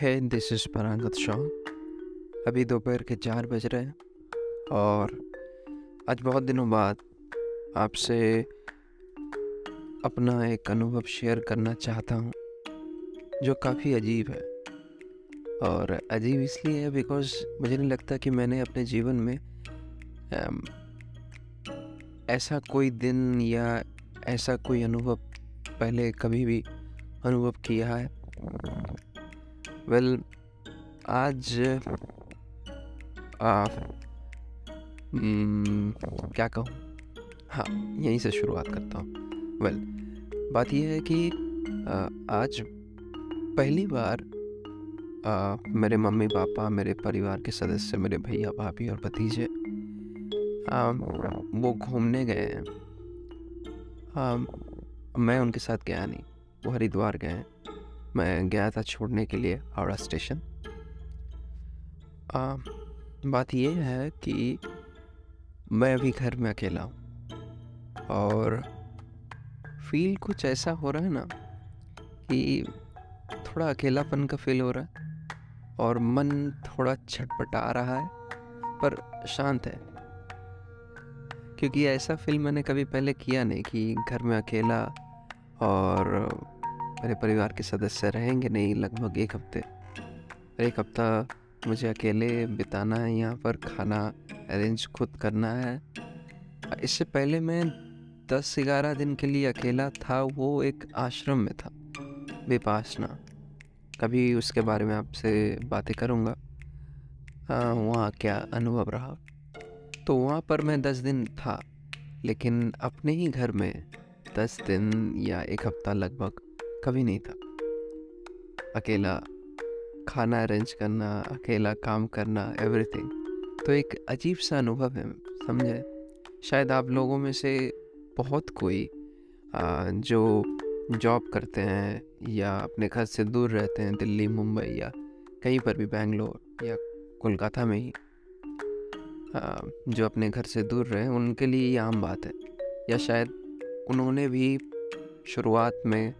है this is Parangat Shaw अभी दोपहर के चार बज रहे हैं और आज बहुत दिनों बाद आपसे अपना एक अनुभव शेयर करना चाहता हूँ, जो काफ़ी अजीब है। और अजीब इसलिए है बिकॉज़ मुझे नहीं लगता कि मैंने अपने जीवन में ऐसा कोई दिन या ऐसा कोई अनुभव पहले कभी भी अनुभव किया है। वेल well, आज आ, हम्म, क्या कहूँ? हाँ यहीं से शुरुआत करता हूँ। वेल well, बात यह है कि आ, आज पहली बार आ, मेरे मम्मी पापा मेरे परिवार के सदस्य मेरे भैया भाभी और भतीजे वो घूमने गए हैं। मैं उनके साथ गया नहीं वो हरिद्वार गए हैं। मैं गया था छोड़ने के लिए हावड़ा स्टेशन। आ, बात यह है कि मैं अभी घर में अकेला हूँ। और फील कुछ ऐसा हो रहा है ना कि थोड़ा अकेलापन का फील हो रहा है और मन थोड़ा छटपटा रहा है पर शांत है। क्योंकि ऐसा फील मैंने कभी पहले किया नहीं कि घर में अकेला और मेरे परिवार के सदस्य रहेंगे नहीं, लगभग एक हफ़्ते। एक हफ़्ता मुझे अकेले बिताना है, यहाँ पर खाना अरेंज खुद करना है। इससे पहले मैं दस ग्यारह दिन के लिए अकेला था, वो एक आश्रम में था, विपासना। कभी उसके बारे में आपसे बातें करूँगा। वहाँ क्या अनुभव रहा? तो वहाँ पर मैं दस दिन था, लेकिन अपने ही घर में दस दिन या एक हफ़्ता लगभग कभी नहीं था। अकेला खाना अरेंज करना अकेला काम करना एवरीथिंग तो एक अजीब सा अनुभव है समझे? शायद आप लोगों में से बहुत कोई आ, जो जॉब करते हैं या अपने घर से दूर रहते हैं दिल्ली मुंबई या कहीं पर भी बेंगलोर या कोलकाता में ही आ, जो अपने घर से दूर रहे उनके लिए ये आम बात है। या शायद उन्होंने भी शुरुआत में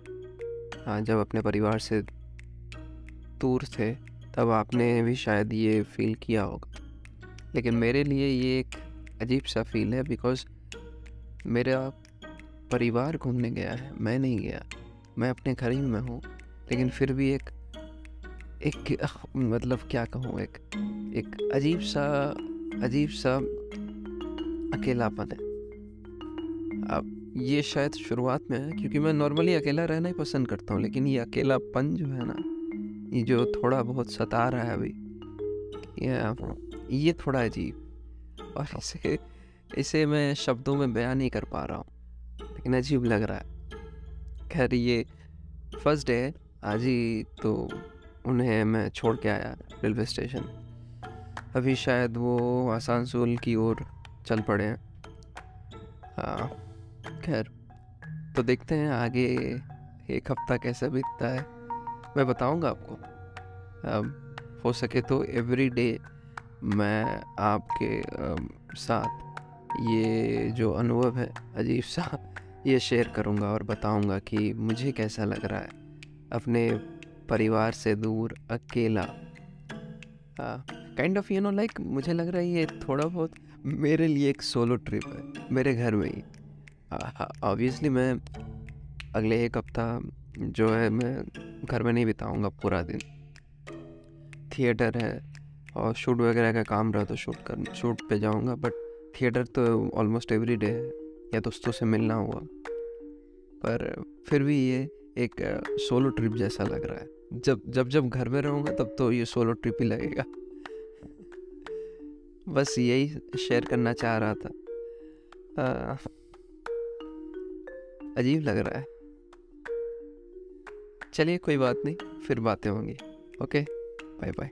जब अपने परिवार से दूर थे, तब आपने भी शायद ये फील किया होगा। लेकिन मेरे लिए ये एक अजीब सा फील है बिकॉज़ मेरा परिवार घूमने गया है, मैं नहीं गया। मैं अपने घर ही में हूँ, लेकिन फिर भी एक एक मतलब क्या कहूँ, एक एक अजीब सा अजीब सा अकेलापन है। ये शायद शुरुआत में है, क्योंकि मैं नॉर्मली अकेला रहना ही पसंद करता हूँ, लेकिन ये अकेलापन जो है ना, ये जो थोड़ा बहुत सता रहा है अभी, ये थोड़ा अजीब। और इसे इसे मैं शब्दों में बयान नहीं कर पा रहा हूँ, लेकिन अजीब लग रहा है। खैर, ये फ़र्स्ट डे आज ही तो उन्हें मैं छोड़ के आया रेलवे स्टेशन अभी शायद वो आसानसोल की ओर चल पड़े हैं। हाँ। खैर तो देखते हैं आगे एक हफ़्ता कैसा बीतता है। मैं बताऊँगा आपको। अब हो सके तो एवरी डे मैं आपके साथ ये जो अनुभव है, अजीब सा, ये शेयर करूँगा और बताऊँगा कि मुझे कैसा लग रहा है। अपने परिवार से दूर, अकेला। Kind of you know like मुझे लग रहा है ये थोड़ा बहुत मेरे लिए एक सोलो ट्रिप है, मेरे घर में ही। ऑब्वियसली मैं अगले एक हफ़्ता जो है मैं घर में नहीं बिताऊँगा पूरा दिन। थिएटर है और शूट वगैरह का काम रहा तो शूट कर शूट पे जाऊँगा बट थिएटर तो ऑलमोस्ट एवरी डे है या दोस्तों से मिलना हुआ। पर फिर भी ये एक सोलो ट्रिप जैसा लग रहा है। जब जब जब घर में रहूँगा तब तो ये सोलो ट्रिप ही लगेगा। बस यही शेयर करना चाह रहा था। आ, अजीब लग रहा है। चलिए कोई बात नहीं फिर बातें होंगी। Okay bye bye